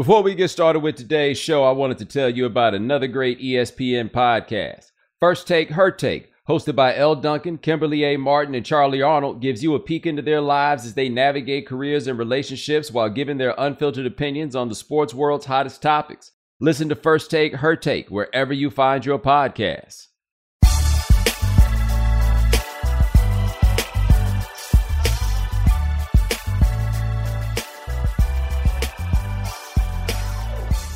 Before we get started with today's show, I wanted to tell you about another great ESPN podcast. First Take, Her Take, hosted by Elle Duncan, Kimberley A. Martin, and Charlie Arnold, gives you a peek into their lives as they navigate careers and relationships while giving their unfiltered opinions on the sports world's hottest topics. Listen to First Take, Her Take wherever you find your podcasts.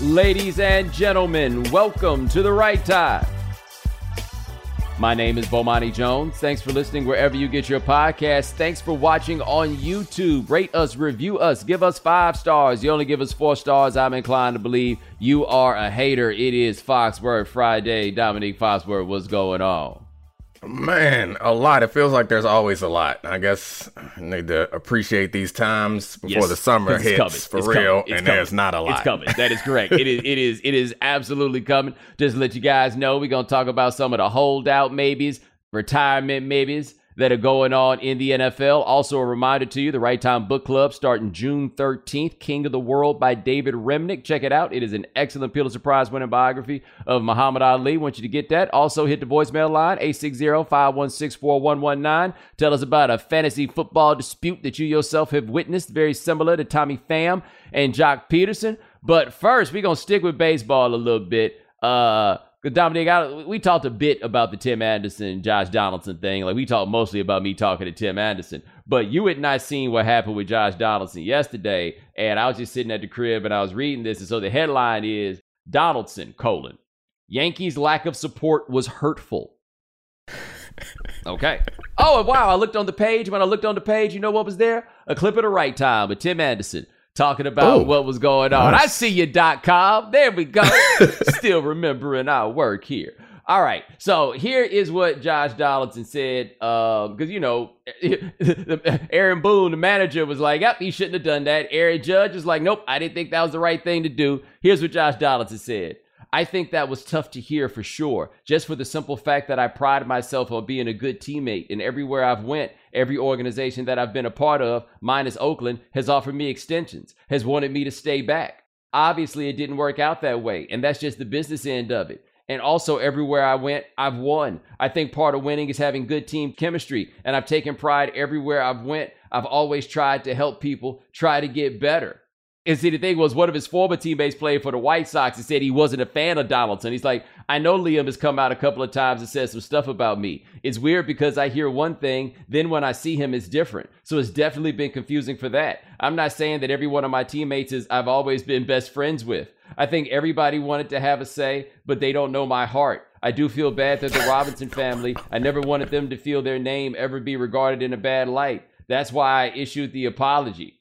Ladies and gentlemen, welcome to the right time. My name is Bomani Jones. Thanks for listening wherever you get your podcast. Thanks for watching on YouTube. Rate us, review us, give us five stars. You only give us four stars. I'm inclined to believe you are a hater. It is Foxworth Friday. Domonique Foxworth, what's going on? Man, a lot. It feels like there's always a lot. I guess I need to appreciate these times before Yes, the summer it's hits coming. for It's real, and coming. there's not a lot. It's coming. That is correct. it is. It is. It is absolutely coming. Just to let you guys know, we're gonna talk about some of the holdout maybes, retirement maybes that are going on in the NFL. Also, a reminder to you: the Right Time Book Club starting June 13th. King of the World by David Remnick. Check it out. It is an excellent Pulitzer Prize winning biography of Muhammad Ali. Want you to get that. Also, hit the voicemail line 860-516-4119. Tell us about a fantasy football dispute that you yourself have witnessed, very similar to Tommy Pham and Joc Pederson. But first, we're gonna stick with baseball a little bit. Uh Dominic, I, we talked a bit about the Tim Anderson, Josh Donaldson thing. Like we talked mostly about me talking to Tim Anderson, but you had not seen what happened with Josh Donaldson yesterday. And I was just sitting at the crib and I was reading this, and so the headline is Donaldson colon Yankees lack of support was hurtful. Okay. Oh, wow. I looked on the page. When I looked on the page, you know what was there? A clip of the right time with Tim Anderson talking about Oh, what was going on. nice. I see you, dot com. There we go. Still remembering our work here. All right. So here is what Josh Donaldson said. Um, because, you know, Aaron Boone, the manager, was like, yep, he shouldn't have done that. Aaron Judge was like, nope, I didn't think that was the right thing to do. Here's what Josh Donaldson said. I think that was tough to hear for sure, just for the simple fact that I pride myself on being a good teammate. And everywhere I've went, every organization that I've been a part of, minus Oakland, has offered me extensions, has wanted me to stay back. Obviously, it didn't work out that way, and that's just the business end of it. And also, everywhere I went, I've won. I think part of winning is having good team chemistry, and I've taken pride everywhere I've went. I've always tried to help people try to get better. And see, the thing was, one of his former teammates played for the White Sox and said he wasn't a fan of Donaldson. He's like, I know Liam has come out a couple of times and said some stuff about me. It's weird because I hear one thing, then when I see him, it's different. So it's definitely been confusing for that. I'm not saying that every one of my teammates is I've always been best friends with. I think everybody wanted to have a say, but they don't know my heart. I do feel bad that the Robinson family, I never wanted them to feel their name ever be regarded in a bad light. That's why I issued the apology.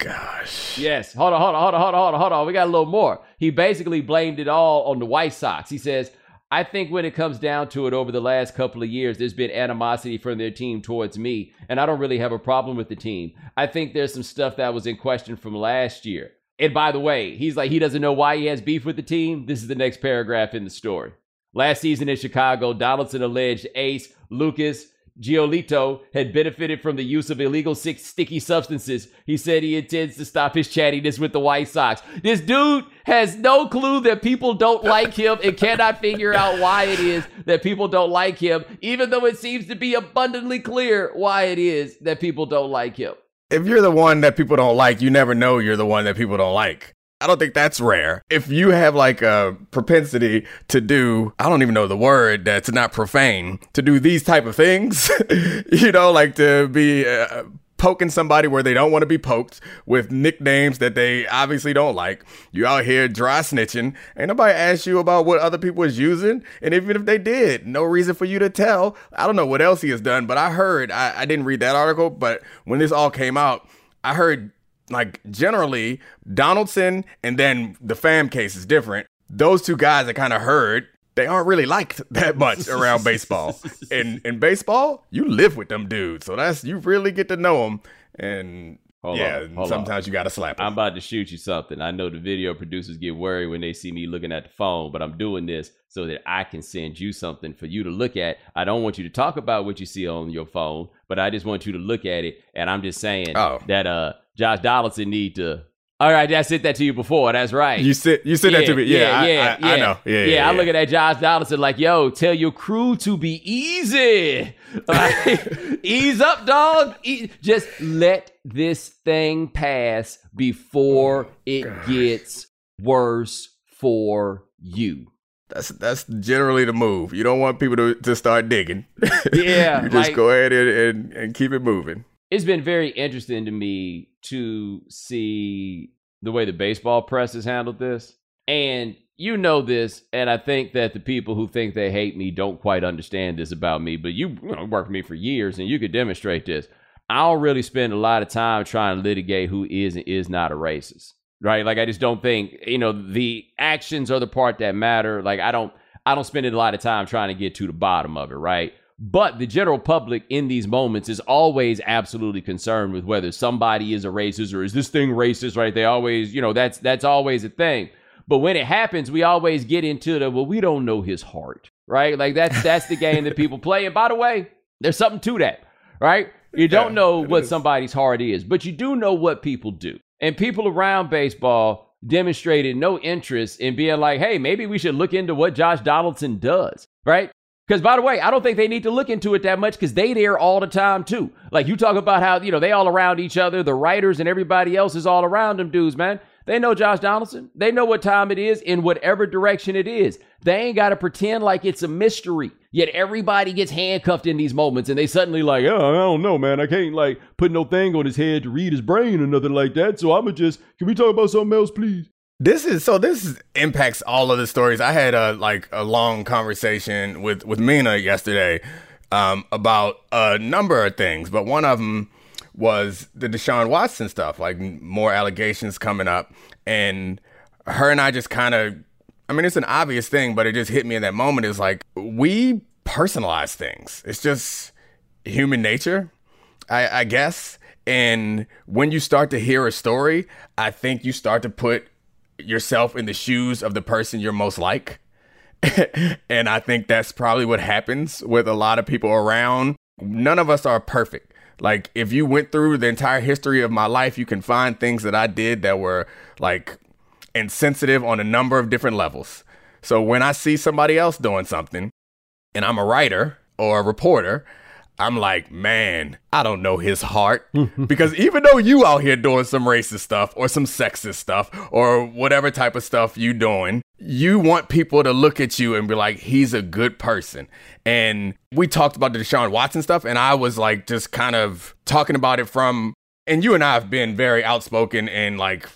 Gosh. Yes. Hold on, hold on, hold on, hold on, hold on, hold on. We got a little more. He basically blamed it all on the White Sox. He says, I think when it comes down to it over the last couple of years, there's been animosity from their team towards me, and I don't really have a problem with the team. I think there's some stuff that was in question from last year. And by the way, he's like, he doesn't know why he has beef with the team. This is the next paragraph in the story. Last season in Chicago, Donaldson alleged Ace, Lucas, Giolito had benefited from the use of illegal six sticky substances. He said he intends to stop his chattiness with the White Sox. This dude has no clue that people don't like him and cannot figure out why it is that people don't like him, even though it seems to be abundantly clear why it is that people don't like him. If you're the one that people don't like, you never know you're the one that people don't like. I don't think that's rare. If you have like a propensity to do, I don't even know the word that's not profane, to do these type of things, you know, like to be uh, poking somebody where they don't want to be poked with nicknames that they obviously don't like. You out here dry snitching. Ain't nobody asked you about what other people is using. And even if they did, no reason for you to tell. I don't know what else he has done, but I heard, I, I didn't read that article, but when this all came out, I heard like generally Donaldson and then the Pham case is different. Those two guys I kind of heard they aren't really liked that much around baseball. In in baseball, you live with them dudes, so that's you really get to know them. And Hold yeah, on, sometimes you got to slap them. I'm about to shoot you something. I know the video producers get worried when they see me looking at the phone, but I'm doing this so that I can send you something for you to look at. I don't want you to talk about what you see on your phone, but I just want you to look at it. And I'm just saying Oh. that uh Josh Donaldson need to All right, I said that to you before. That's right. You said you said that to me. Yeah, yeah, I, I, I know. Yeah, yeah, I look at that Josh Donaldson like, yo, tell your crew to be easy. Like, ease up, dog. E- just let this thing pass before oh, it gosh. gets worse for you. That's that's generally the move. You don't want people to, to start digging. Yeah, you just like- go ahead and, and, and keep it moving. It's been very interesting to me to see the way the baseball press has handled this. And you know this, and I think that the people who think they hate me don't quite understand this about me, but you, you know, worked with me for years and you could demonstrate this. I don't really spend a lot of time trying to litigate who is and is not a racist. Right? Like I just don't think, you know, the actions are the part that matter. Like I don't I don't spend a lot of time trying to get to the bottom of it, right? But the general public in these moments is always absolutely concerned with whether somebody is a racist or is this thing racist, right? They always, you know, that's that's always a thing. But when it happens, we always get into the well, we don't know his heart, right? Like that's that's the game that people play. And by the way, there's something to that, right? You don't Yeah, know what is. somebody's heart is, but you do know what people do. And people around baseball demonstrated no interest in being like, hey, maybe we should look into what Josh Donaldson does, right? Because by the way, I don't think they need to look into it that much because they there all the time too. Like you talk about how you know they all around each other, the writers and everybody else is all around them dudes, man. They know Josh Donaldson. They know what time it is in whatever direction it is. They ain't got to pretend like it's a mystery. Yet everybody gets handcuffed in these moments and they suddenly like, oh, I don't know, man. I can't like put no thing on his head to read his brain or nothing like that. So I'ma just, can we talk about something else, please? This is so. This impacts all of the stories. I had a like a long conversation with with Mina yesterday um, about a number of things, but one of them was the Deshaun Watson stuff. Like more allegations coming up, and her and I just kind of. I mean, it's an obvious thing, but it just hit me in that moment. Is like we personalize things. It's just human nature, I, I guess. And when you start to hear a story, I think you start to put yourself in the shoes of the person you're most like. and I think that's probably what happens with a lot of people around. None of us are perfect. Like, if you went through the entire history of my life, you can find things that I did that were like insensitive on a number of different levels. So when I see somebody else doing something and I'm a writer or a reporter, I'm like, man, I don't know his heart. because even though you out here doing some racist stuff or some sexist stuff or whatever type of stuff you doing, you want people to look at you and be like, he's a good person. And we talked about the Deshaun Watson stuff, and I was like just kind of talking about it from and you and I have been very outspoken and like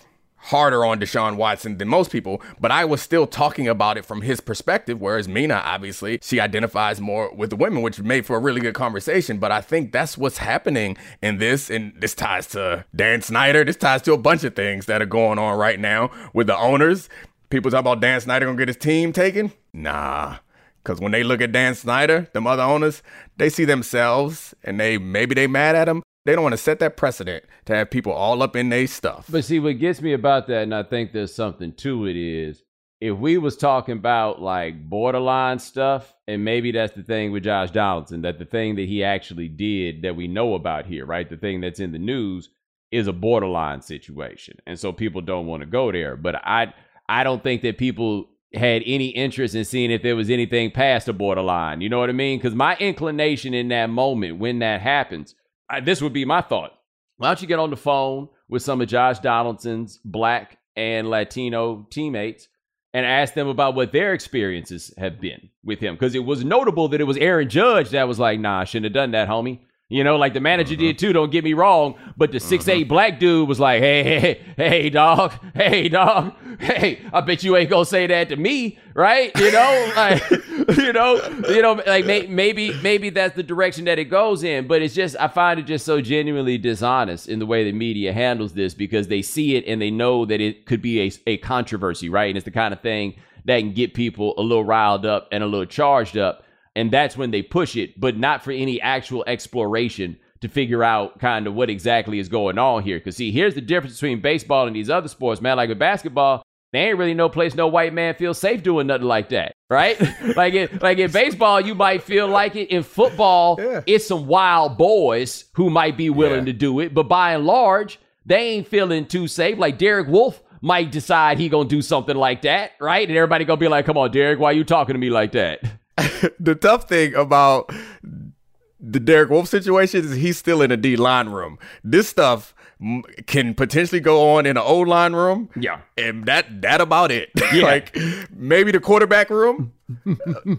harder on Deshaun Watson than most people, but I was still talking about it from his perspective, whereas Mina, obviously, she identifies more with the women, which made for a really good conversation. But I think that's what's happening in this, and this ties to Dan Snyder, this ties to a bunch of things that are going on right now with the owners. People talk about Dan Snyder gonna get his team taken. Nah. Cause when they look at Dan Snyder, them other owners, they see themselves and they maybe they mad at him. They don't want to set that precedent to have people all up in their stuff. But see, what gets me about that, and I think there's something to it, is if we was talking about like borderline stuff, and maybe that's the thing with Josh Donaldson, that the thing that he actually did that we know about here, right? The thing that's in the news is a borderline situation, and so people don't want to go there. But I, I don't think that people had any interest in seeing if there was anything past a borderline. You know what I mean? Because my inclination in that moment when that happens, I, this would be my thought. Why don't you get on the phone with some of Josh Donaldson's black and Latino teammates and ask them about what their experiences have been with him? Because it was notable that it was Aaron Judge that was like, nah, I shouldn't have done that, homie. You know, like the manager did mm-hmm. too, don't get me wrong. But the six eight mm-hmm. black dude was like, hey, hey, hey, hey, dog, hey, dog, hey, I bet you ain't gonna say that to me, right? You know, like, you know, you know, like may, maybe, maybe that's the direction that it goes in. But it's just, I find it just so genuinely dishonest in the way the media handles this because they see it and they know that it could be a, a controversy, right? And it's the kind of thing that can get people a little riled up and a little charged up and that's when they push it, but not for any actual exploration to figure out kind of what exactly is going on here. Because see, here's the difference between baseball and these other sports, man. Like with basketball, there ain't really no place no white man feels safe doing nothing like that, right? like in like in baseball, you might feel like it. In football, Yeah. it's some wild boys who might be willing Yeah. to do it, but by and large. they ain't feeling too safe. Like Derek Wolfe might decide he gonna do something like that, right? And everybody gonna be like, "Come on, Derek, why you talking to me like that?" the tough thing about the Derek Wolfe situation is he's still in a D line room. This stuff can potentially go on in an O line room. Yeah, and that that about it. Yeah. like maybe the quarterback room.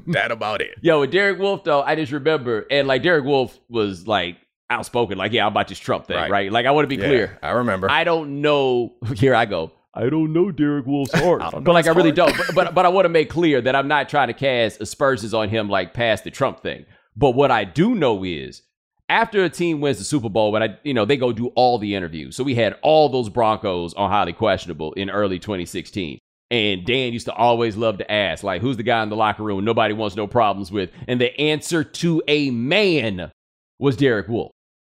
that about it. Yo, with Derek Wolfe though, I just remember and like Derek Wolfe was like outspoken, like yeah, I'm about this Trump thing, right? right? Like I want to be yeah, clear. I remember. I don't know. Here I go. I don't know Derek Wolfe's heart, but like I really heart. don't. But, but but I want to make clear that I'm not trying to cast aspersions on him like past the Trump thing. But what I do know is after a team wins the Super Bowl, when I, you know, they go do all the interviews. So we had all those Broncos on highly questionable in early 2016. And Dan used to always love to ask, like, who's the guy in the locker room nobody wants no problems with? And the answer to a man was Derek Wolfe.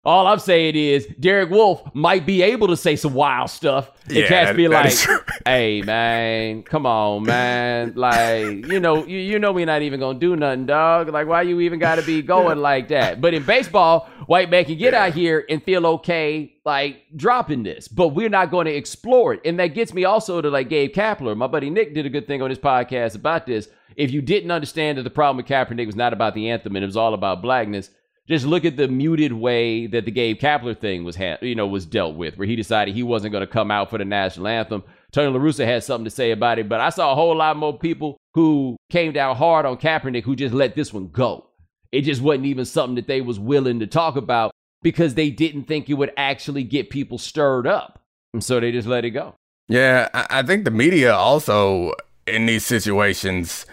All I'm saying is Derek Wolfe might be able to say some wild stuff. And yeah, cats be like, "Hey man, come on, man! Like, you know, you, you know, we're not even gonna do nothing, dog. Like, why you even got to be going like that?" But in baseball, white man can get yeah. out here and feel okay, like dropping this. But we're not going to explore it, and that gets me also to like Gabe Kapler. My buddy Nick did a good thing on his podcast about this. If you didn't understand that the problem with Kaepernick was not about the anthem and it was all about blackness just look at the muted way that the Gabe Kapler thing was, ha- you know, was dealt with, where he decided he wasn't going to come out for the national anthem. Tony La Russa had something to say about it, but I saw a whole lot more people who came down hard on Kaepernick who just let this one go. It just wasn't even something that they was willing to talk about because they didn't think it would actually get people stirred up, and so they just let it go. Yeah, I think the media also in these situations,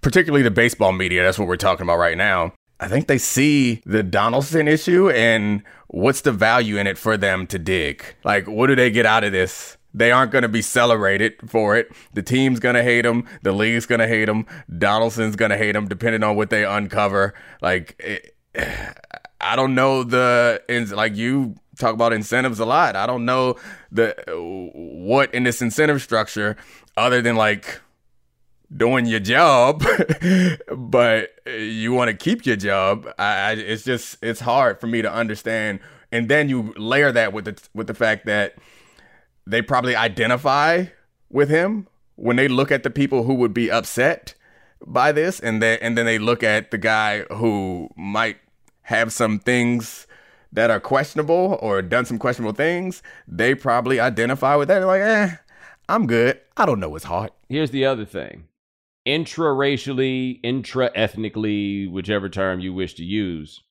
particularly the baseball media, that's what we're talking about right now I think they see the Donaldson issue and what's the value in it for them to dig? Like, what do they get out of this? They aren't going to be celebrated for it. The team's going to hate them. The league's going to hate them. Donaldson's going to hate them, depending on what they uncover. Like, it, I don't know the like you talk about incentives a lot. I don't know the what in this incentive structure other than like doing your job, but you want to keep your job. I, I, it's just it's hard for me to understand. And then you layer that with the with the fact that they probably identify with him when they look at the people who would be upset by this, and then and then they look at the guy who might have some things that are questionable or done some questionable things. They probably identify with that. They're like, eh, I'm good. I don't know his heart. Here's the other thing intra-racially, intra-ethnically, whichever term you wish to use,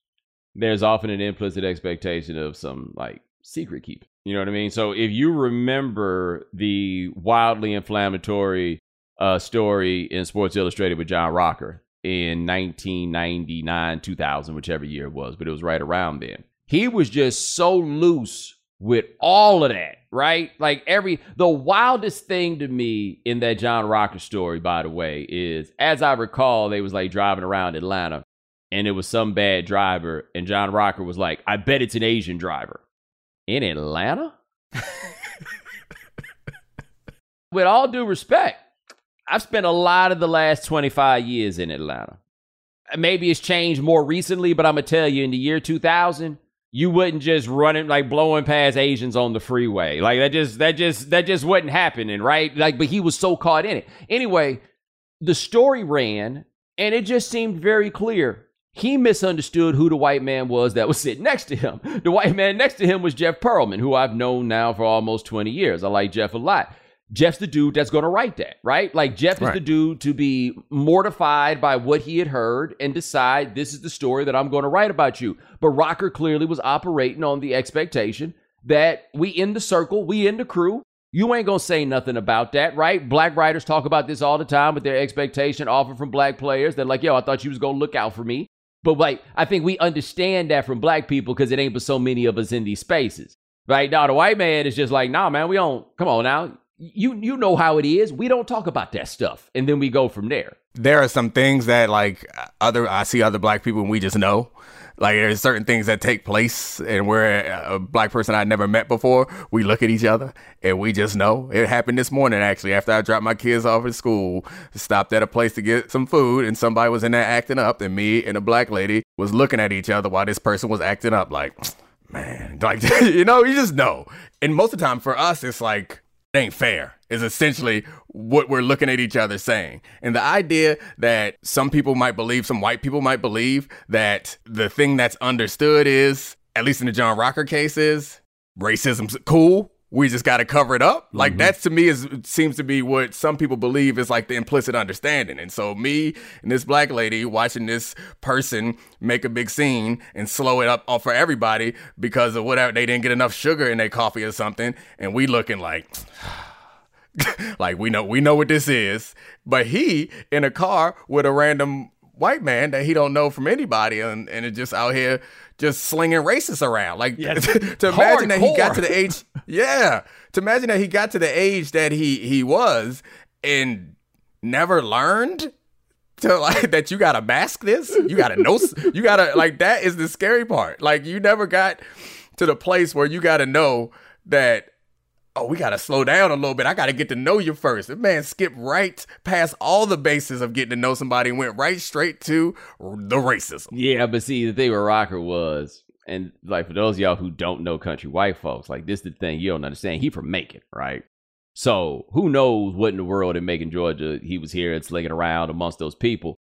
there's often an implicit expectation of some like secret keeping. You know what I mean? So if you remember the wildly inflammatory uh, story in Sports Illustrated with John Rocker in 1999, 2000, whichever year it was, but it was right around then. He was just so loose with all of that, right? Like every the wildest thing to me in that John Rocker story, by the way, is as I recall, they was like driving around Atlanta and it was some bad driver, and John Rocker was like, I bet it's an Asian driver. In Atlanta? with all due respect, I've spent a lot of the last 25 years in Atlanta. Maybe it's changed more recently, but I'm gonna tell you, in the year 2000, you wouldn't just run it like blowing past Asians on the freeway. Like that just that just that just wasn't happening, right? Like, but he was so caught in it. Anyway, the story ran, and it just seemed very clear. He misunderstood who the white man was that was sitting next to him. The white man next to him was Jeff Pearlman, who I've known now for almost 20 years. I like Jeff a lot. Jeff's the dude that's going to write that, right? Like Jeff right. is the dude to be mortified by what he had heard and decide this is the story that I'm going to write about you. But Rocker clearly was operating on the expectation that we in the circle, we in the crew. You ain't going to say nothing about that, right? Black writers talk about this all the time with their expectation offered from black players. They're like, yo, I thought you was going to look out for me. But like, I think we understand that from black people because it ain't but so many of us in these spaces. Right now, the white man is just like, nah, man, we don't. Come on now you you know how it is. We don't talk about that stuff, and then we go from there. There are some things that like other I see other black people and we just know. Like there's certain things that take place, and we're a black person I'd never met before. We look at each other and we just know. It happened this morning actually. After I dropped my kids off at school, stopped at a place to get some food, and somebody was in there acting up, and me and a black lady was looking at each other while this person was acting up. Like man, like you know, you just know. And most of the time for us, it's like ain't fair. Is essentially what we're looking at each other saying. And the idea that some people might believe, some white people might believe that the thing that's understood is, at least in the John Rocker case, is racism's cool we just got to cover it up. Like mm-hmm. that to me is seems to be what some people believe is like the implicit understanding. And so me and this black lady watching this person make a big scene and slow it up for everybody because of whatever they didn't get enough sugar in their coffee or something, and we looking like. like we know we know what this is but he in a car with a random white man that he don't know from anybody and, and just out here just slinging racists around. Like yes. to imagine that he got to the age, yeah, to imagine that he got to the age that he he was and never learned to like that you gotta mask this. You gotta know. you gotta like that is the scary part. Like you never got to the place where you gotta know that oh, we got to slow down a little bit. I got to get to know you first. The man skipped right past all the bases of getting to know somebody and went right straight to the racism. Yeah, but see, the thing with Rocker was, and like for those of y'all who don't know country white folks, like this is the thing you don't understand. He from Macon, right? So who knows what in the world in Macon, Georgia, he was here and slinging around amongst those people.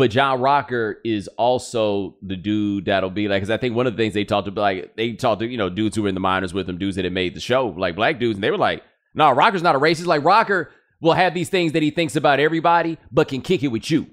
But John Rocker is also the dude that'll be like, because I think one of the things they talked to, like, they talked to, you know, dudes who were in the minors with him, dudes that had made the show, like black dudes, and they were like, no, nah, Rocker's not a racist. Like, Rocker will have these things that he thinks about everybody, but can kick it with you.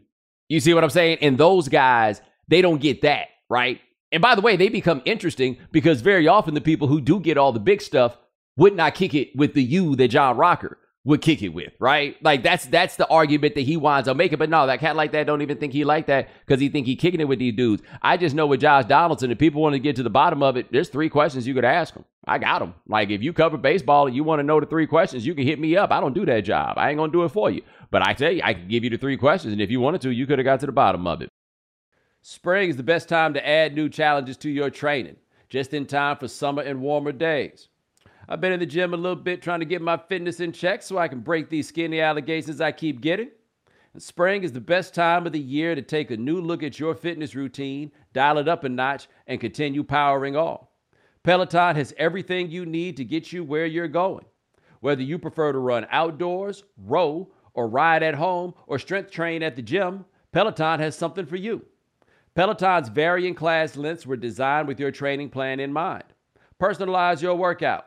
You see what I'm saying? And those guys, they don't get that, right? And by the way, they become interesting because very often the people who do get all the big stuff would not kick it with the you that John Rocker would kick it with, right? Like that's that's the argument that he winds up making. But no, that cat like that don't even think he like that because he think he kicking it with these dudes. I just know with Josh Donaldson, if people want to get to the bottom of it, there's three questions you could ask him. I got them. Like if you cover baseball and you want to know the three questions, you can hit me up. I don't do that job. I ain't gonna do it for you. But I tell you, I can give you the three questions, and if you wanted to, you could have got to the bottom of it. Spring is the best time to add new challenges to your training, just in time for summer and warmer days. I've been in the gym a little bit trying to get my fitness in check so I can break these skinny allegations I keep getting. And spring is the best time of the year to take a new look at your fitness routine, dial it up a notch, and continue powering on. Peloton has everything you need to get you where you're going. Whether you prefer to run outdoors, row, or ride at home, or strength train at the gym, Peloton has something for you. Peloton's varying class lengths were designed with your training plan in mind. Personalize your workout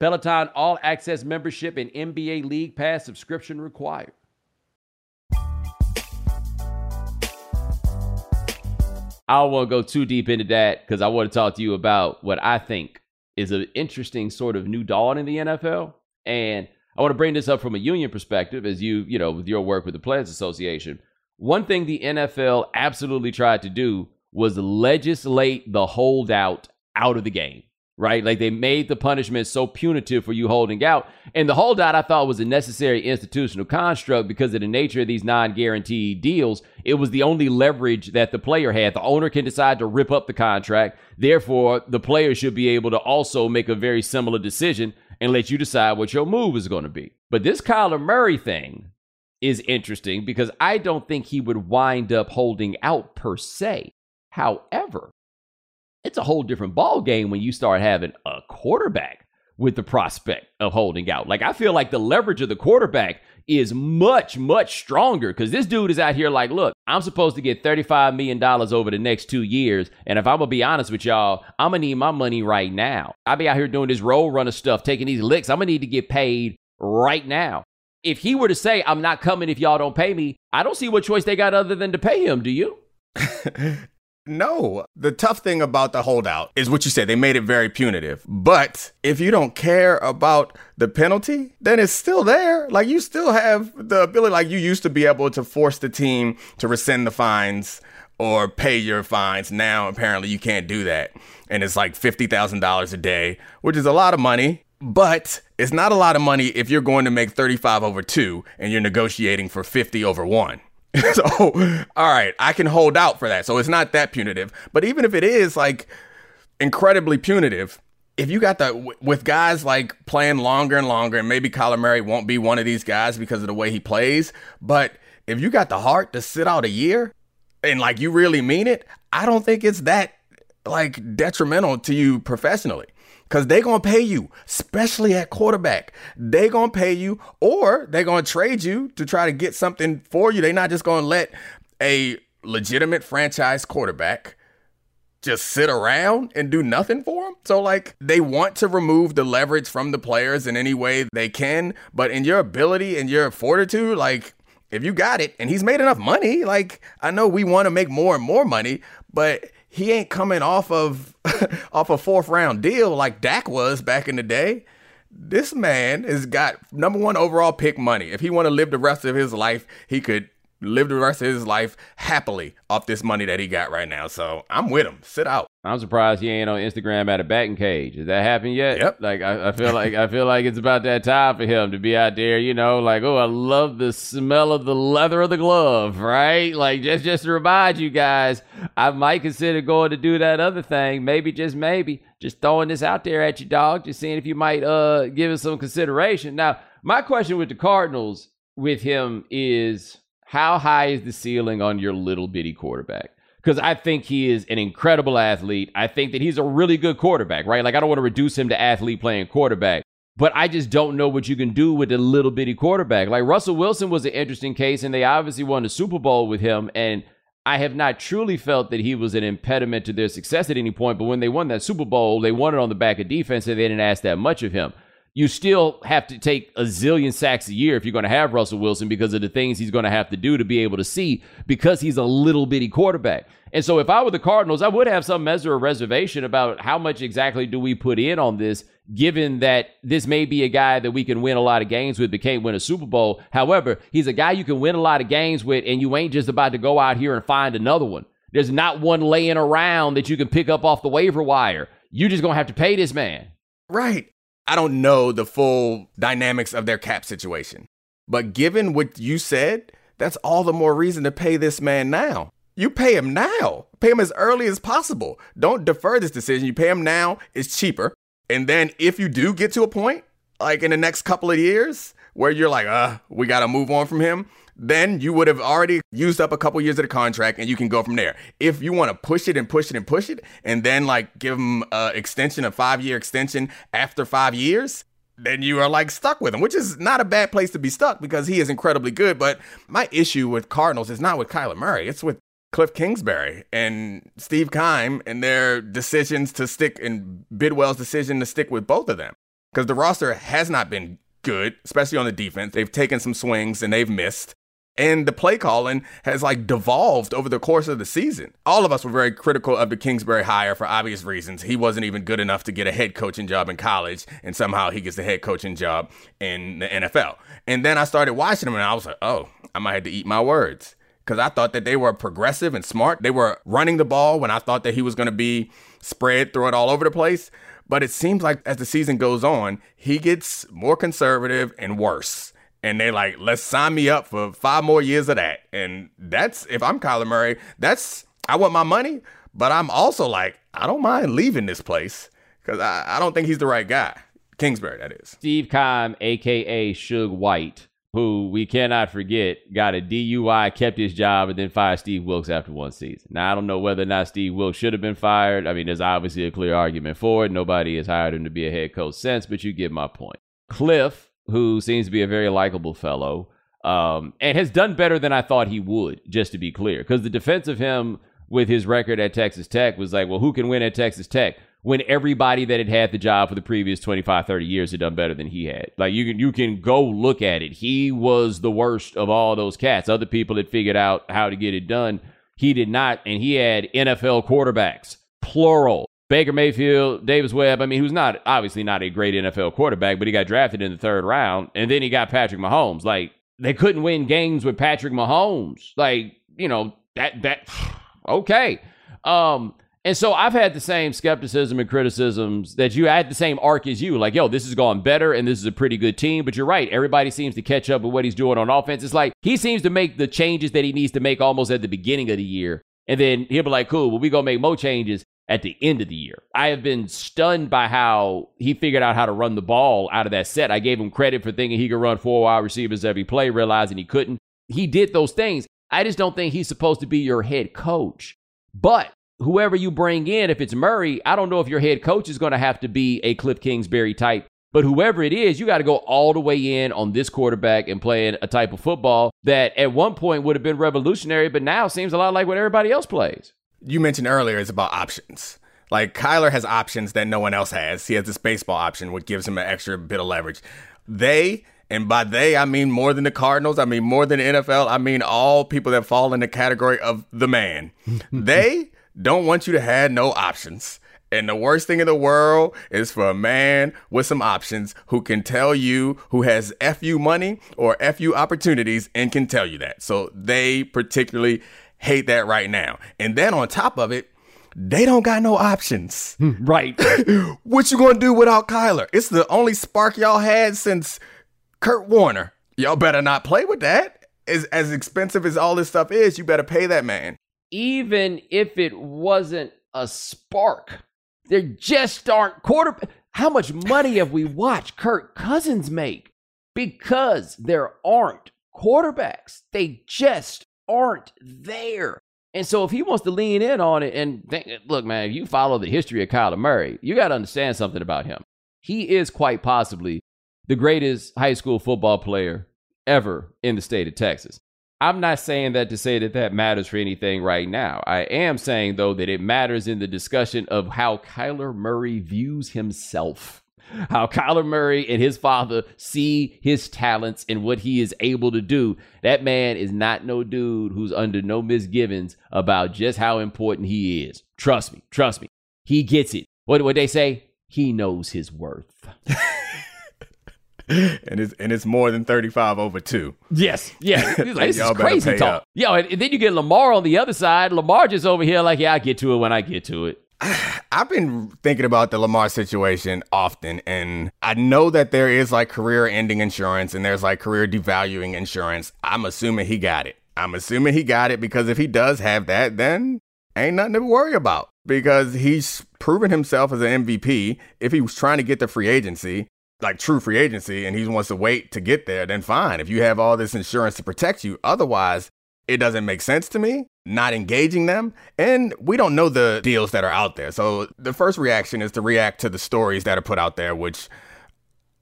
Peloton All Access membership and NBA League Pass subscription required. I don't want to go too deep into that because I want to talk to you about what I think is an interesting sort of new dawn in the NFL. And I want to bring this up from a union perspective as you, you know, with your work with the Players Association. One thing the NFL absolutely tried to do was legislate the holdout out of the game right? Like they made the punishment so punitive for you holding out. And the holdout I thought was a necessary institutional construct because of the nature of these non guaranteed deals. It was the only leverage that the player had. The owner can decide to rip up the contract. Therefore, the player should be able to also make a very similar decision and let you decide what your move is going to be. But this Kyler Murray thing is interesting because I don't think he would wind up holding out per se. However, it's a whole different ball game when you start having a quarterback with the prospect of holding out. Like I feel like the leverage of the quarterback is much much stronger cuz this dude is out here like, look, I'm supposed to get 35 million dollars over the next 2 years, and if I'm going to be honest with y'all, I'm going to need my money right now. I'll be out here doing this roll runner stuff, taking these licks. I'm going to need to get paid right now. If he were to say, I'm not coming if y'all don't pay me, I don't see what choice they got other than to pay him, do you? No. The tough thing about the holdout is what you said. They made it very punitive. But if you don't care about the penalty, then it's still there. Like you still have the ability, like you used to be able to force the team to rescind the fines or pay your fines. Now, apparently, you can't do that. And it's like $50,000 a day, which is a lot of money But it's not a lot of money if you're going to make 35 over 2 and you're negotiating for 50 over 1. so, all right, I can hold out for that. So it's not that punitive. But even if it is like incredibly punitive, if you got the with guys like playing longer and longer, and maybe Kyler Murray won't be one of these guys because of the way he plays, but if you got the heart to sit out a year and like you really mean it, I don't think it's that like detrimental to you professionally. Cause they gonna pay you, especially at quarterback. They gonna pay you, or they gonna trade you to try to get something for you. They not just gonna let a legitimate franchise quarterback just sit around and do nothing for them. So like they want to remove the leverage from the players in any way they can, but in your ability and your fortitude, like if you got it and he's made enough money, like I know we want to make more and more money, but he ain't coming off of off a fourth round deal like Dak was back in the day. This man has got number one overall pick money. If he want to live the rest of his life, he could live the rest of his life happily off this money that he got right now. So I'm with him. Sit out. I'm surprised he ain't on Instagram at a batting cage. Has that happened yet? Yep. Like I, I feel like I feel like it's about that time for him to be out there. You know, like oh, I love the smell of the leather of the glove, right? Like just just to remind you guys, I might consider going to do that other thing. Maybe just maybe just throwing this out there at you, dog. Just seeing if you might uh give it some consideration. Now, my question with the Cardinals with him is how high is the ceiling on your little bitty quarterback? Because I think he is an incredible athlete. I think that he's a really good quarterback, right? Like, I don't want to reduce him to athlete playing quarterback, but I just don't know what you can do with a little bitty quarterback. Like, Russell Wilson was an interesting case, and they obviously won the Super Bowl with him. And I have not truly felt that he was an impediment to their success at any point. But when they won that Super Bowl, they won it on the back of defense, and they didn't ask that much of him you still have to take a zillion sacks a year if you're going to have Russell Wilson because of the things he's going to have to do to be able to see because he's a little bitty quarterback. And so if I were the Cardinals, I would have some measure of reservation about how much exactly do we put in on this, given that this may be a guy that we can win a lot of games with but can't win a Super Bowl. However, he's a guy you can win a lot of games with, and you ain't just about to go out here and find another one. There's not one laying around that you can pick up off the waiver wire. You're just going to have to pay this man. Right. I don't know the full dynamics of their cap situation. But given what you said, that's all the more reason to pay this man now. You pay him now. Pay him as early as possible. Don't defer this decision. You pay him now, it's cheaper. And then if you do get to a point, like in the next couple of years, where you're like, uh, we got to move on from him, then you would have already used up a couple years of the contract and you can go from there. If you want to push it and push it and push it and then like give him an extension, a five year extension after five years, then you are like stuck with him, which is not a bad place to be stuck because he is incredibly good. But my issue with Cardinals is not with Kyler Murray, it's with Cliff Kingsbury and Steve Keim and their decisions to stick and Bidwell's decision to stick with both of them. Because the roster has not been good, especially on the defense. They've taken some swings and they've missed and the play calling has like devolved over the course of the season. All of us were very critical of the Kingsbury hire for obvious reasons. He wasn't even good enough to get a head coaching job in college, and somehow he gets a head coaching job in the NFL. And then I started watching him, and I was like, oh, I might have to eat my words because I thought that they were progressive and smart. They were running the ball when I thought that he was going to be spread, throw it all over the place. But it seems like as the season goes on, he gets more conservative and worse and they like, let's sign me up for five more years of that. And that's if I'm Kyler Murray, that's I want my money, but I'm also like, I don't mind leaving this place because I, I don't think he's the right guy. Kingsbury, that is. Steve Keim, aka Suge White, who we cannot forget, got a DUI, kept his job, and then fired Steve Wilks after one season. Now I don't know whether or not Steve Wilks should have been fired. I mean, there's obviously a clear argument for it. Nobody has hired him to be a head coach since, but you get my point. Cliff who seems to be a very likable fellow, um, and has done better than I thought he would, just to be clear. Because the defense of him with his record at Texas Tech was like, well, who can win at Texas Tech? When everybody that had had the job for the previous 25, 30 years had done better than he had. Like you can you can go look at it. He was the worst of all those cats. Other people had figured out how to get it done. He did not, and he had NFL quarterbacks, plural, Baker Mayfield, Davis Webb, I mean, who's not obviously not a great NFL quarterback, but he got drafted in the third round, and then he got Patrick Mahomes. Like, they couldn't win games with Patrick Mahomes. Like, you know, that that okay. Um, And so I've had the same skepticism and criticisms that you I had the same arc as you. Like, yo, this has gone better and this is a pretty good team. But you're right. Everybody seems to catch up with what he's doing on offense. It's like he seems to make the changes that he needs to make almost at the beginning of the year. And then he'll be like, cool, well, we going to make more changes at the end of the year. I have been stunned by how he figured out how to run the ball out of that set. I gave him credit for thinking he could run four wide receivers every play, realizing he couldn't. He did those things. I just don't think he's supposed to be your head coach. But whoever you bring in, if it's Murray, I don't know if your head coach is going to have to be a Cliff Kingsbury type. But whoever it is, you got to go all the way in on this quarterback and playing a type of football that at one point would have been revolutionary, but now seems a lot like what everybody else plays. You mentioned earlier is about options. Like Kyler has options that no one else has. He has this baseball option, which gives him an extra bit of leverage. They, and by they, I mean more than the Cardinals, I mean more than the NFL, I mean all people that fall in the category of the man. they don't want you to have no options. And the worst thing in the world is for a man with some options who can tell you who has FU money or FU opportunities and can tell you that. So they particularly hate that right now. And then on top of it, they don't got no options. Hmm, right. what you gonna do without Kyler? It's the only spark y'all had since Kurt Warner. Y'all better not play with that. As as expensive as all this stuff is, you better pay that man even if it wasn't a spark. There just aren't quarter. How much money have we watched Kirk Cousins make? Because there aren't quarterbacks. They just aren't there. And so if he wants to lean in on it and think, look, man, if you follow the history of Kyler Murray, you got to understand something about him. He is quite possibly the greatest high school football player ever in the state of Texas. I'm not saying that to say that that matters for anything right now. I am saying, though, that it matters in the discussion of how Kyler Murray views himself. How Kyler Murray and his father see his talents and what he is able to do. That man is not no dude who's under no misgivings about just how important he is. Trust me, trust me. He gets it. What would they say? He knows his worth. and it's and it's more than 35 over two. Yes, yeah. Like, this is crazy talk. Up. Yo, and, and then you get Lamar on the other side. Lamar just over here like, yeah, I get to it when I get to it. I've been thinking about the Lamar situation often, and I know that there is like career ending insurance and there's like career devaluing insurance. I'm assuming he got it. I'm assuming he got it because if he does have that, then ain't nothing to worry about because he's proven himself as an MVP. If he was trying to get the free agency, like true free agency and he wants to wait to get there, then fine. If you have all this insurance to protect you, otherwise, it doesn't make sense to me not engaging them. And we don't know the deals that are out there. So the first reaction is to react to the stories that are put out there, which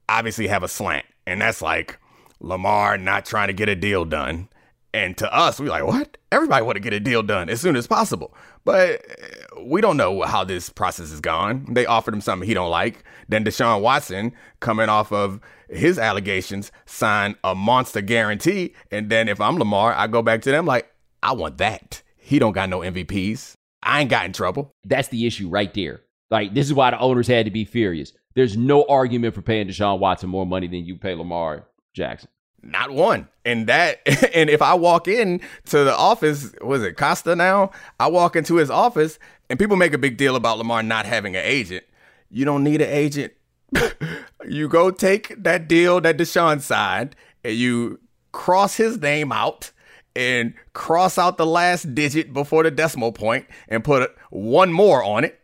obviously have a slant. And that's like Lamar not trying to get a deal done. And to us, we're like, what? Everybody want to get a deal done as soon as possible. But we don't know how this process has gone. They offered him something he don't like. Then Deshaun Watson, coming off of his allegations, signed a monster guarantee. And then if I'm Lamar, I go back to them like, I want that. He don't got no MVPs. I ain't got in trouble. That's the issue right there. Like, this is why the owners had to be furious. There's no argument for paying Deshaun Watson more money than you pay Lamar Jackson. Not one. And that and if I walk in to the office, was it Costa now? I walk into his office and people make a big deal about Lamar not having an agent. You don't need an agent. you go take that deal that Deshaun signed and you cross his name out and cross out the last digit before the decimal point and put one more on it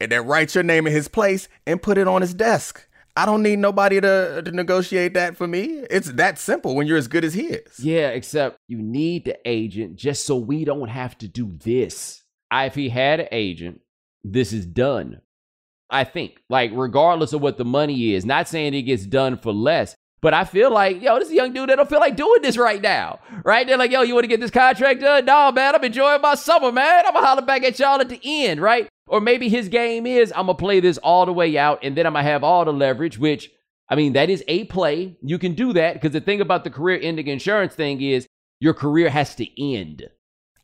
and then write your name in his place and put it on his desk. I don't need nobody to, to negotiate that for me. It's that simple when you're as good as he is. Yeah, except you need the agent just so we don't have to do this. If he had an agent, this is done. I think, like, regardless of what the money is, not saying it gets done for less, but I feel like, yo, this young dude that don't feel like doing this right now. Right? They're like, yo, you want to get this contract done? No, man, I'm enjoying my summer, man. I'm to holler back at y'all at the end, right? Or maybe his game is I'm to play this all the way out and then I'm to have all the leverage, which, I mean, that is a play. You can do that because the thing about the career ending insurance thing is your career has to end.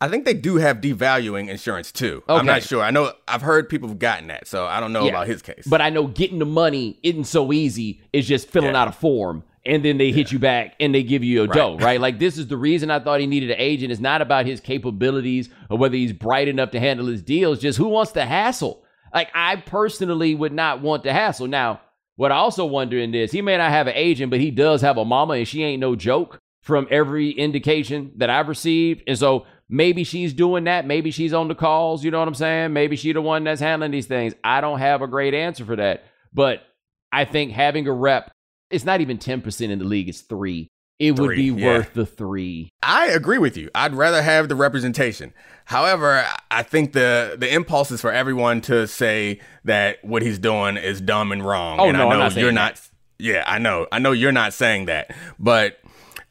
I think they do have devaluing insurance too. Okay. I'm not sure. I know I've heard people have gotten that, so I don't know yeah. about his case. But I know getting the money isn't so easy. It's just filling yeah. out a form and then they hit you back and they give you a dough, right? Like this is the reason I thought he needed an agent. It's not about his capabilities or whether he's bright enough to handle his deals. Just who wants to hassle? Like I personally would not want to hassle. Now, what I also wonder in this, he may not have an agent, but he does have a mama, and she ain't no joke from every indication that I've received. And so maybe she's doing that. Maybe she's on the calls. You know what I'm saying? Maybe she's the one that's handling these things. I don't have a great answer for that, but I think having a rep it's not even 10% in the league, it's three. It would be yeah. worth the three. I agree with you. I'd rather have the representation. However, I think the the impulse is for everyone to say that what he's doing is dumb and wrong. Oh and no, I know not you're that. not. Yeah, I know. I know you're not saying that. But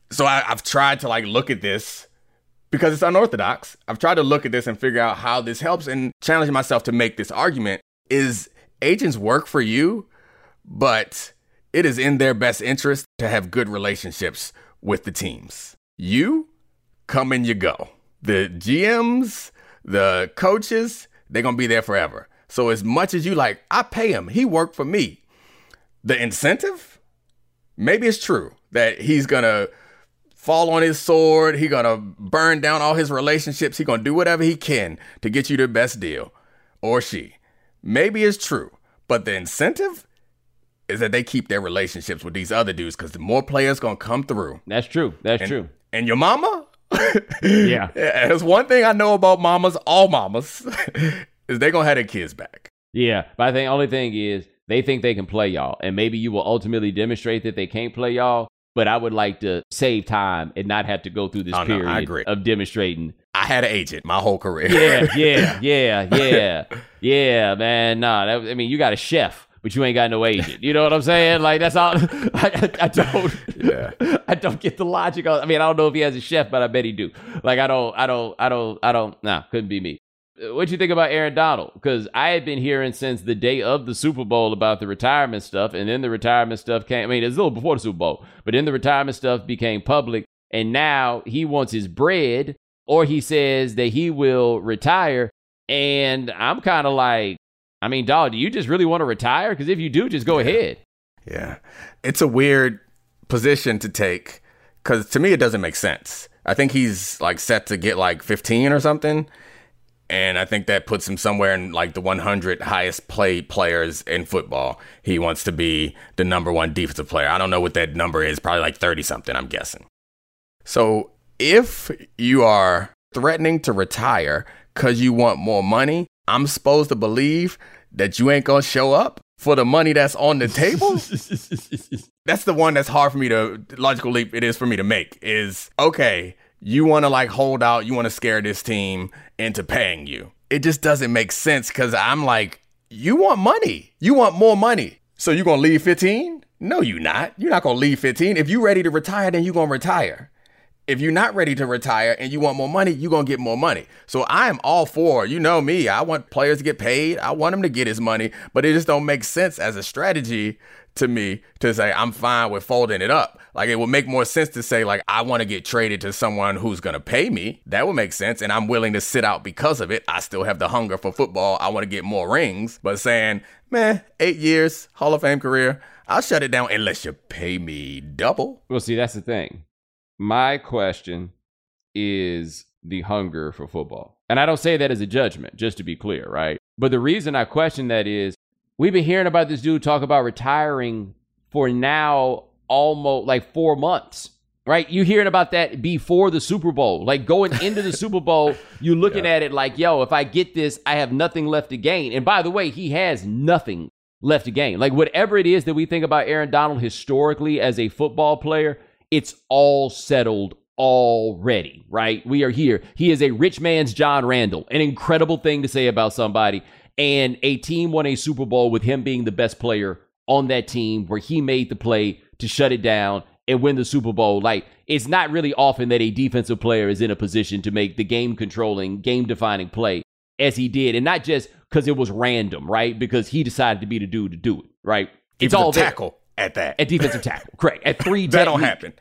so I, I've tried to like look at this because it's unorthodox. I've tried to look at this and figure out how this helps and challenging myself to make this argument. Is agents work for you, but it is in their best interest to have good relationships with the teams. You come and you go. The GMs, the coaches, they're going to be there forever. So as much as you like, I pay him. He worked for me. The incentive, maybe it's true that he's going to fall on his sword. He to burn down all his relationships. He to do whatever he can to get you the best deal or she. Maybe it's true. But the incentive, is that they keep their relationships with these other dudes because the more players gonna come through. That's true. That's and, true. And your mama? yeah. There's one thing I know about mamas, all mamas, is they gonna have their kids back. Yeah. But I think only thing is they think they can play y'all. And maybe you will ultimately demonstrate that they can't play y'all. But I would like to save time and not have to go through this oh, period no, of demonstrating. I had an agent my whole career. Yeah, yeah, yeah, yeah, yeah, man. Nah, that, I mean, you got a chef but you ain't got no agent. You know what I'm saying? Like that's all. I, I, I don't. Yeah. I don't get the logic. I mean, I don't know if he has a chef, but I bet he do. Like I don't. I don't. I don't. I don't. Nah, couldn't be me. What you think about Aaron Donald? Because I had been hearing since the day of the Super Bowl about the retirement stuff, and then the retirement stuff came. I mean, it's a little before the Super Bowl, but then the retirement stuff became public, and now he wants his bread, or he says that he will retire. And I'm kind of like, I mean, dog, do you just really want to retire? Because if you do, just go yeah. ahead. Yeah. It's a weird position to take because to me, it doesn't make sense. I think he's like set to get like 15 or something. And I think that puts him somewhere in like the 100 highest played players in football. He wants to be the number one defensive player. I don't know what that number is, probably like 30 something, I'm guessing. So if you are threatening to retire because you want more money, I'm supposed to believe that you ain't gonna show up for the money that's on the table? that's the one that's hard for me to logical leap it is for me to make is okay, you wanna like hold out, you wanna scare this team into paying you. It just doesn't make sense because I'm like, you want money. You want more money. So you're gonna leave 15? No, you not. You're not gonna leave 15. If you ready to retire, then you gonna retire if you're not ready to retire and you want more money, you're to get more money. So I am all for, you know me, I want players to get paid. I want them to get his money, but it just don't make sense as a strategy to me to say I'm fine with folding it up. Like it would make more sense to say like I want to get traded to someone who's going to pay me. That would make sense and I'm willing to sit out because of it. I still have the hunger for football. I want to get more rings, but saying, "Man, 8 years, Hall of Fame career, I'll shut it down unless you pay me double." Well, see, that's the thing my question is the hunger for football. And I don't say that as a judgment, just to be clear, right? But the reason I question that is we've been hearing about this dude talk about retiring for now almost like four months, right? You hearing about that before the Super Bowl, like going into the Super Bowl, you looking yeah. at it like, yo, if I get this, I have nothing left to gain. And by the way, he has nothing left to gain. Like whatever it is that we think about Aaron Donald historically as a football player, it's all settled already, right? We are here. He is a rich man's John Randle. an incredible thing to say about somebody. And a team won a Super Bowl with him being the best player on that team where he made the play to shut it down and win the Super Bowl. Like, it's not really often that a defensive player is in a position to make the game controlling, game defining play as he did. And not just because it was random, right? Because he decided to be the dude to do it, right? It's all tackle at that. At defensive tackle, correct. At three, that don't happen.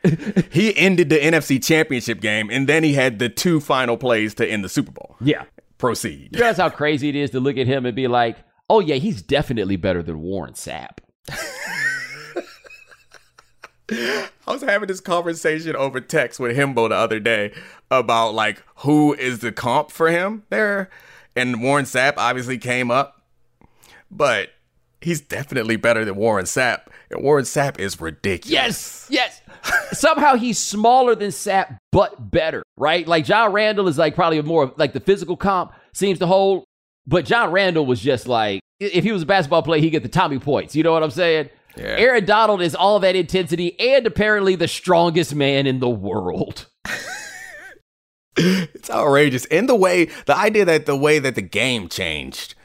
he ended the NFC Championship game, and then he had the two final plays to end the Super Bowl. Yeah, proceed. You realize how crazy it is to look at him and be like, "Oh yeah, he's definitely better than Warren Sapp." I was having this conversation over text with Himbo the other day about like who is the comp for him there, and Warren Sapp obviously came up, but he's definitely better than Warren Sapp, and Warren Sapp is ridiculous. Yes, yes. Somehow he's smaller than Sapp, but better, right? Like John Randle is like probably more like the physical comp seems to hold, but John Randle was just like if he was a basketball player, he'd get the Tommy points. You know what I'm saying? Yeah. Aaron Donald is all that intensity and apparently the strongest man in the world. it's outrageous. And the way, the idea that the way that the game changed,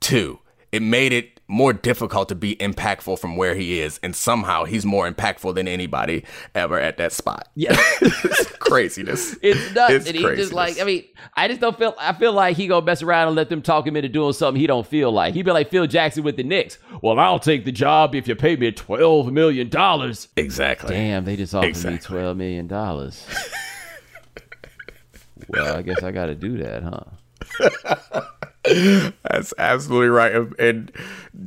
too, it made it more difficult to be impactful from where he is, and somehow he's more impactful than anybody ever at that spot. Yeah, it's craziness. It's nuts. It's and he just like, I mean, I just don't feel. I feel like he gonna mess around and let them talk him into doing something he don't feel like. He'd be like Phil Jackson with the Knicks. Well, I'll take the job if you pay me twelve million dollars. Exactly. Damn, they just offered exactly. me twelve million dollars. well, I guess I got to do that, huh? That's absolutely right. And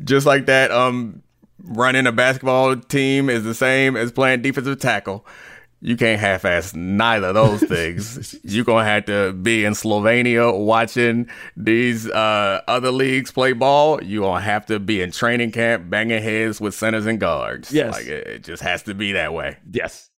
just like that, um, running a basketball team is the same as playing defensive tackle. You can't half-ass neither of those things. You're gonna have to be in Slovenia watching these uh, other leagues play ball. You gonna have to be in training camp banging heads with centers and guards. Yes, like it, it just has to be that way. Yes.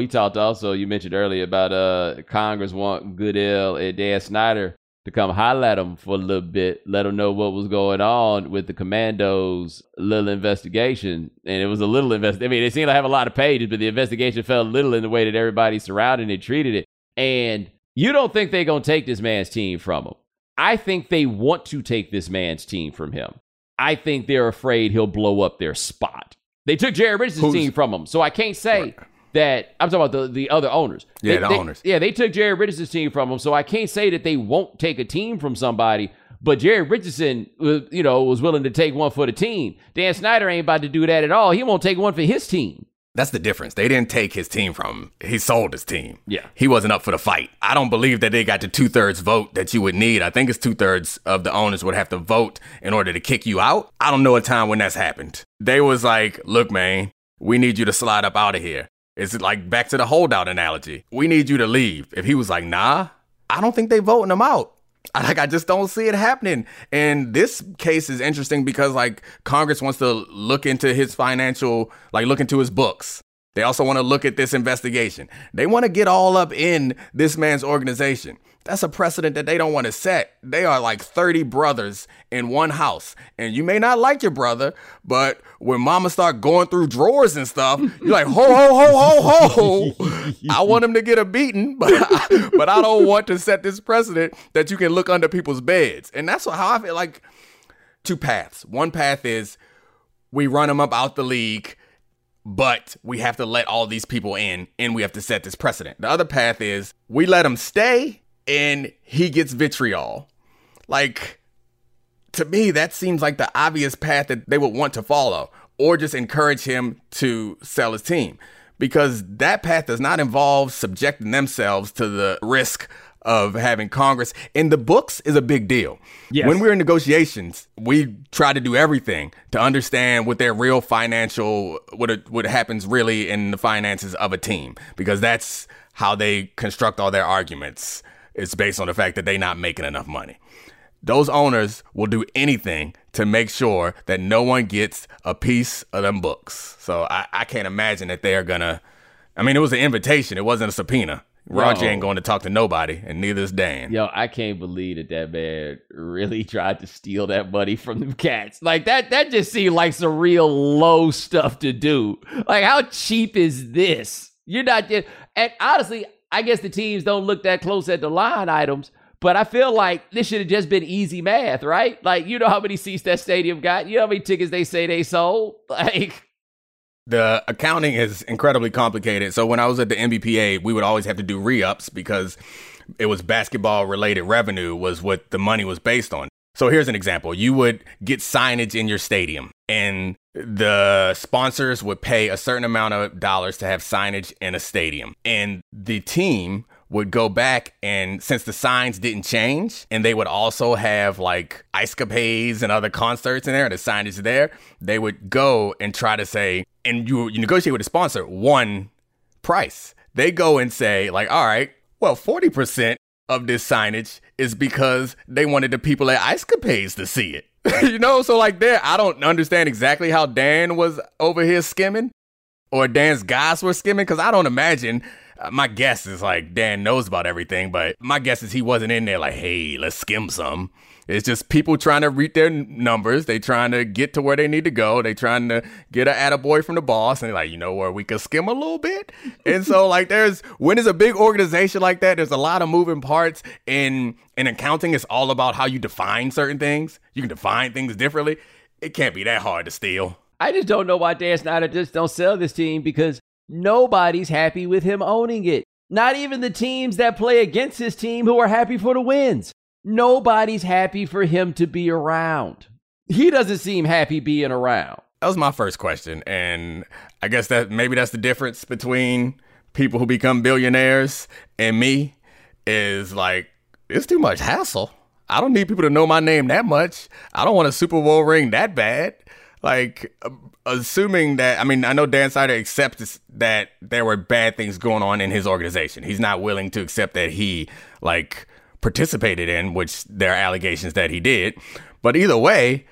We talked also, you mentioned earlier about uh Congress want Goodell and Dan Snyder to come highlight them for a little bit, let them know what was going on with the Commanders' little investigation. And it was a little invest. I mean, it seemed to have a lot of pages, but the investigation fell little in the way that everybody surrounding it treated it. And you don't think they're going to take this man's team from him. I think they want to take this man's team from him. I think they're afraid he'll blow up their spot. They took Jerry Richardson's team from him, so I can't say right that I'm talking about the, the other owners. Yeah, they, the they, owners. Yeah, they took Jerry Richardson's team from him, so I can't say that they won't take a team from somebody. But Jerry Richardson, uh, you know, was willing to take one for the team. Dan Snyder ain't about to do that at all. He won't take one for his team. That's the difference. They didn't take his team from him. He sold his team. Yeah. He wasn't up for the fight. I don't believe that they got the two thirds vote that you would need. I think it's two thirds of the owners would have to vote in order to kick you out. I don't know a time when that's happened. They was like, look, man, we need you to slide up out of here. It's like back to the holdout analogy. We need you to leave. If he was like, nah, I don't think they voting him out. Like I just don't see it happening. And this case is interesting because like Congress wants to look into his financial, like look into his books. They also want to look at this investigation. They want to get all up in this man's organization. That's a precedent that they don't want to set. They are like 30 brothers in one house. And you may not like your brother, but when mama start going through drawers and stuff, you're like, ho, ho, ho, ho, ho. I want him to get a beating, but I, but I don't want to set this precedent that you can look under people's beds. And that's how I feel like two paths. One path is we run them up out the league but we have to let all these people in and we have to set this precedent. The other path is we let them stay and he gets vitriol. Like, to me, that seems like the obvious path that they would want to follow, or just encourage him to sell his team. Because that path does not involve subjecting themselves to the risk of having Congress. In the books is a big deal. Yes. When we're in negotiations, we try to do everything to understand what their real financial what what happens really in the finances of a team because that's how they construct all their arguments it's based on the fact that they're not making enough money. Those owners will do anything to make sure that no one gets a piece of them books. So I, I can't imagine that they're gonna. I mean, it was an invitation. It wasn't a subpoena. Roger ain't going to talk to nobody, and neither is Dan. Yo, I can't believe that that man really tried to steal that money from them cats. Like that, that just seemed like some real low stuff to do. Like, how cheap is this? You're not just, and honestly, I guess the teams don't look that close at the line items, but I feel like this should have just been easy math, right? Like, you know how many seats that stadium got? You know how many tickets they say they sold? Like, the accounting is incredibly complicated. So when I was at the NBPA, we would always have to do re-ups because it was basketball related revenue was what the money was based on. So here's an example. You would get signage in your stadium and the sponsors would pay a certain amount of dollars to have signage in a stadium. And the team would go back and since the signs didn't change and they would also have like ice capades and other concerts in there, and the signage there, they would go and try to say, and you, you negotiate with a sponsor one price. They go and say, like, all right, well, 40% of this signage is because they wanted the people at Ice Capades to see it. you know, so like there, I don't understand exactly how Dan was over here skimming or Dan's guys were skimming because I don't imagine uh, my guess is like Dan knows about everything, but my guess is he wasn't in there like, hey, let's skim some. It's just people trying to read their numbers. They trying to get to where they need to go. They trying to get an attaboy from the boss, and they're like, you know where we could skim a little bit. and so like, there's when it's a big organization like that, there's a lot of moving parts. In in accounting, it's all about how you define certain things. You can define things differently. It can't be that hard to steal. I just don't know why Dan Snyder just don't sell this team because nobody's happy with him owning it. Not even the teams that play against his team who are happy for the wins. Nobody's happy for him to be around. He doesn't seem happy being around. That was my first question. And I guess that maybe that's the difference between people who become billionaires and me is like, it's too much hassle. I don't need people to know my name that much. I don't want a Super Bowl ring that bad. Like, assuming that, I mean, I know Dan Snyder accepts that there were bad things going on in his organization. He's not willing to accept that he, like, participated in, which there are allegations that he did. But either way,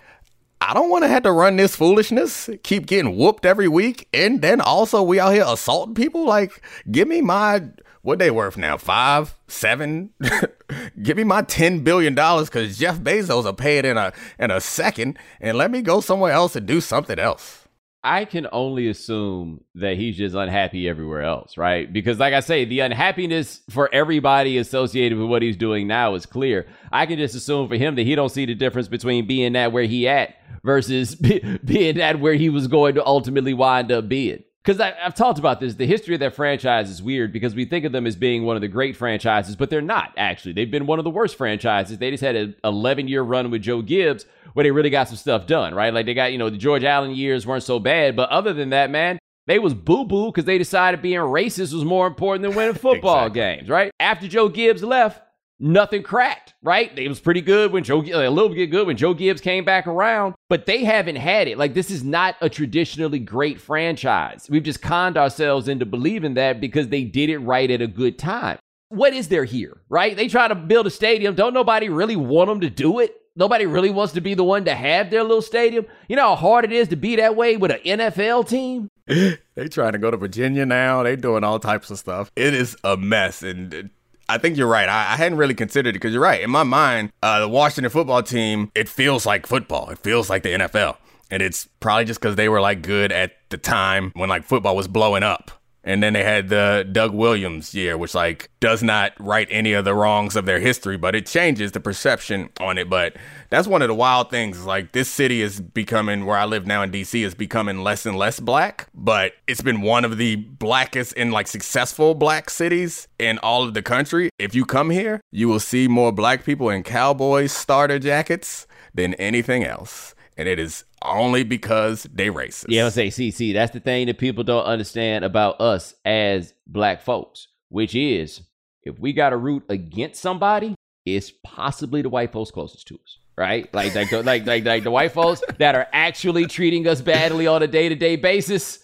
I don't want to have to run this foolishness, keep getting whooped every week, and then also we out here assaulting people. Like, give me my what they worth now? Five, seven? give me my ten billion dollars because Jeff Bezos will pay it in a in a second, and let me go somewhere else and do something else. I can only assume that he's just unhappy everywhere else, right? Because, like I say, the unhappiness for everybody associated with what he's doing now is clear. I can just assume for him that he don't see the difference between being that where he at versus be, being that where he was going to ultimately wind up being. Because I've talked about this, the history of that franchise is weird because we think of them as being one of the great franchises, but they're not actually. They've been one of the worst franchises. They just had an 11 year run with Joe Gibbs where they really got some stuff done, right? Like they got, you know, the George Allen years weren't so bad, but other than that, man, they was boo boo because they decided being racist was more important than winning football exactly. games, right? After Joe Gibbs left, nothing cracked, right? It was pretty good when Joe, a little bit good when Joe Gibbs came back around, but they haven't had it. Like this is not a traditionally great franchise. We've just conned ourselves into believing that because they did it right at a good time. What is there here, right? They try to build a stadium. Don't nobody really want them to do it? Nobody really wants to be the one to have their little stadium. You know how hard it is to be that way with an NFL team? they trying to go to Virginia now. They doing all types of stuff. It is a mess. And I think you're right. I, I hadn't really considered it because you're right. In my mind, uh, the Washington football team, it feels like football. It feels like the NFL. And it's probably just because they were like good at the time when like football was blowing up. And then they had the Doug Williams year, which like does not right any of the wrongs of their history, but it changes the perception on it. But that's one of the wild things. Like this city is becoming where I live now in DC is becoming less and less black, but it's been one of the blackest and like successful black cities in all of the country. If you come here, you will see more black people in cowboys starter jackets than anything else and it is only because they racist. Yeah, I say, see, see, that's the thing that people don't understand about us as black folks, which is if we got to root against somebody, it's possibly the white folks closest to us. Right, like like like like like the white folks that are actually treating us badly on a day to day basis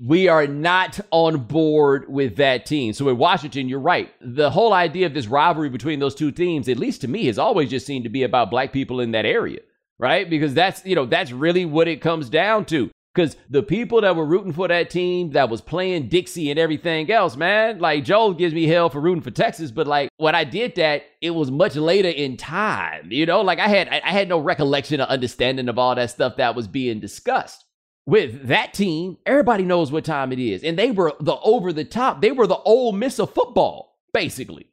we are not on board with that team. So in Washington, you're right. The whole idea of this rivalry between those two teams, at least to me, has always just seemed to be about black people in that area right? Because that's, you know, that's really what it comes down to. Because the people that were rooting for that team that was playing Dixie and everything else, man, like Joel gives me hell for rooting for Texas, but like when I did that, it was much later in time, you know, like I had I had no recollection or understanding of all that stuff that was being discussed. With that team, everybody knows what time it is, and they were the over the top. They were the Ole Miss of football, basically,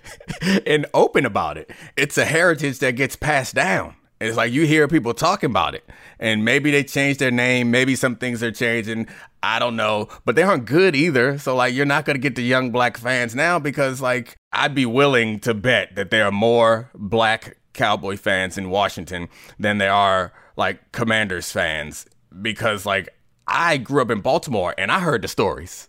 and open about it. It's a heritage that gets passed down. It's like you hear people talking about it, and maybe they changed their name. Maybe some things are changing. I don't know, but they aren't good either. So like, you're not gonna get the young black fans now because like, I'd be willing to bet that there are more black Cowboy fans in Washington than there are like Commanders fans because like I grew up in Baltimore and I heard the stories.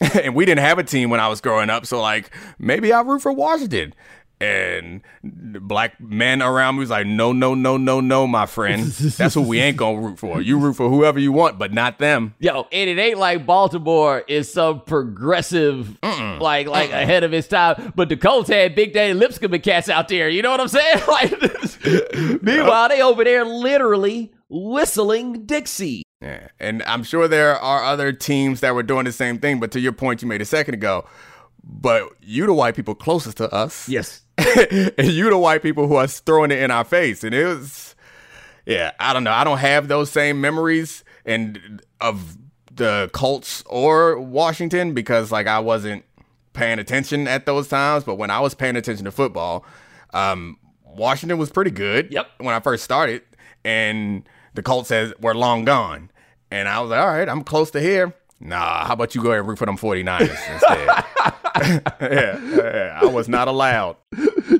and we didn't have a team when I was growing up. So like maybe I root for Washington. And black men around me was like, no, no, no, no, no, my friend. That's what we ain't gonna root for. You root for whoever you want, but not them. Yo, and it ain't like Baltimore is some progressive, Mm-mm. like like Mm-mm. ahead of its time. But the Colts had Big Daddy Lipscomb and cats out there. You know what I'm saying? Like, meanwhile, they over there literally whistling Dixie. Yeah, and I'm sure there are other teams that were doing the same thing. But to your point you made a second ago, but you the white people closest to us. Yes. and you the white people who are throwing it in our face. And it was yeah, I don't know. I don't have those same memories and of the Colts or Washington because like I wasn't paying attention at those times. But when I was paying attention to football, um, Washington was pretty good. Yep. When I first started, and the Colts says were long gone, and I was like, all right, I'm close to here. Nah, how about you go ahead and root for them 49ers instead? yeah, yeah, I was not allowed.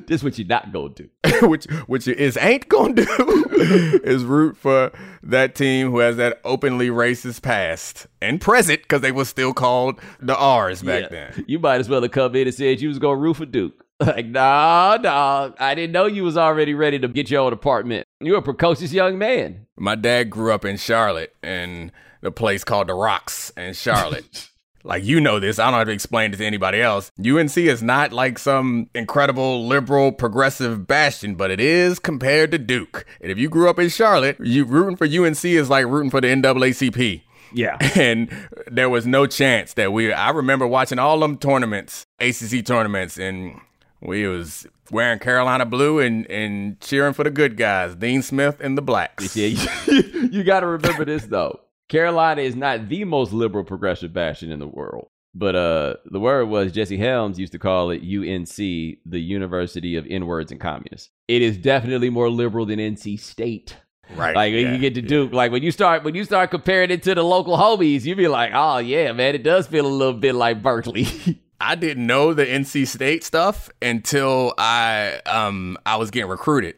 this what you not gonna do. which which is ain't gonna do is root for that team who has that openly racist past and present because they were still called the R's back yeah. then. You might as well have come in and said you was gonna root for Duke. Like, nah, nah. I didn't know you was already ready to get your own apartment. You're a precocious young man. My dad grew up in Charlotte and the place called the Rocks in Charlotte. like you know this, I don't have to explain it to anybody else. UNC is not like some incredible liberal progressive bastion, but it is compared to Duke. And if you grew up in Charlotte, you rooting for UNC is like rooting for the NAACP. Yeah. And there was no chance that we I remember watching all them tournaments, ACC tournaments and we was wearing Carolina blue and, and cheering for the good guys, Dean Smith and the Blacks. Yeah, you, you got to remember this though. Carolina is not the most liberal progressive bastion in the world. But uh, the word was Jesse Helms used to call it UNC, the University of N-words and Communists. It is definitely more liberal than NC State. Right. Like when yeah, you get to Duke, yeah. like when you start when you start comparing it to the local homies, you be like, oh yeah, man, it does feel a little bit like Berkeley. I didn't know the NC State stuff until I um I was getting recruited.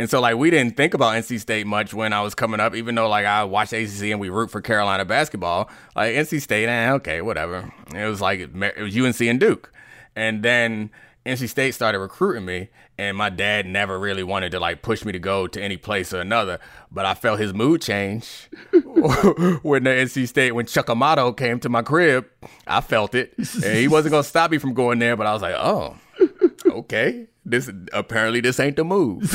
And so like we didn't think about NC State much when I was coming up, even though like I watched ACC and we root for Carolina basketball. Like NC State, eh, okay, whatever. It was like it was UNC and Duke, and then NC State started recruiting me, and my dad never really wanted to like push me to go to any place or another. But I felt his mood change when the NC State when Chuck Amato came to my crib. I felt it, and he wasn't gonna stop me from going there. But I was like, oh, okay this apparently this ain't the move.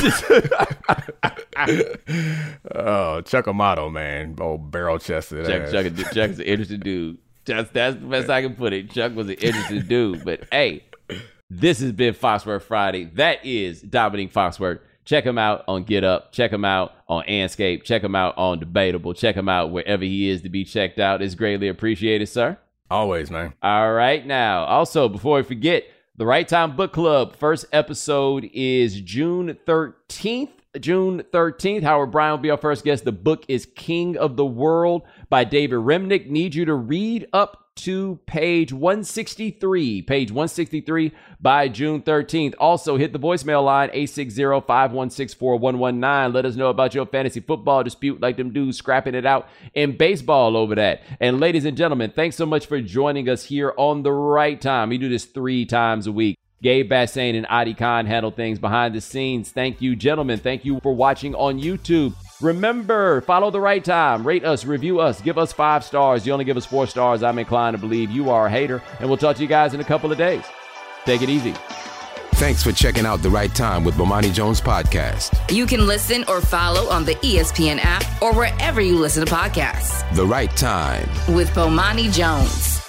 oh, Chuck Amato, man, old barrel chested. Chuck, Chuck, Chuck's an interesting dude. Just that's the best I can put it. Chuck was an interesting dude, but hey, this has been Foxworth Friday. That is Domonique Foxworth. Check him out on Get Up. Check him out on Andscape. Check him out on Debatable. Check him out wherever he is to be checked out. It's greatly appreciated, sir. Always, man. All right, now. Also, before we forget, the Right Time Book Club first episode is June 13th. June 13th. Howard Bryant will be our first guest. The book is King of the World by David Remnick. Need you to read up to page 163, page 163 by June 13th. Also, hit the voicemail line 860-516-4119. Let us know about your fantasy football dispute like them dudes scrapping it out in baseball over that. And ladies and gentlemen, thanks so much for joining us here on the right time. We do this three times a week. Gabe Bassane and Adi Khan handle things behind the scenes. Thank you, gentlemen. Thank you for watching on YouTube. Remember, follow the right time. Rate us, review us, give us five stars. You only give us four stars. I'm inclined to believe you are a hater. And we'll talk to you guys in a couple of days. Take it easy. Thanks for checking out The Right Time with Bomani Jones Podcast. You can listen or follow on the ESPN app or wherever you listen to podcasts. The Right Time with Bomani Jones.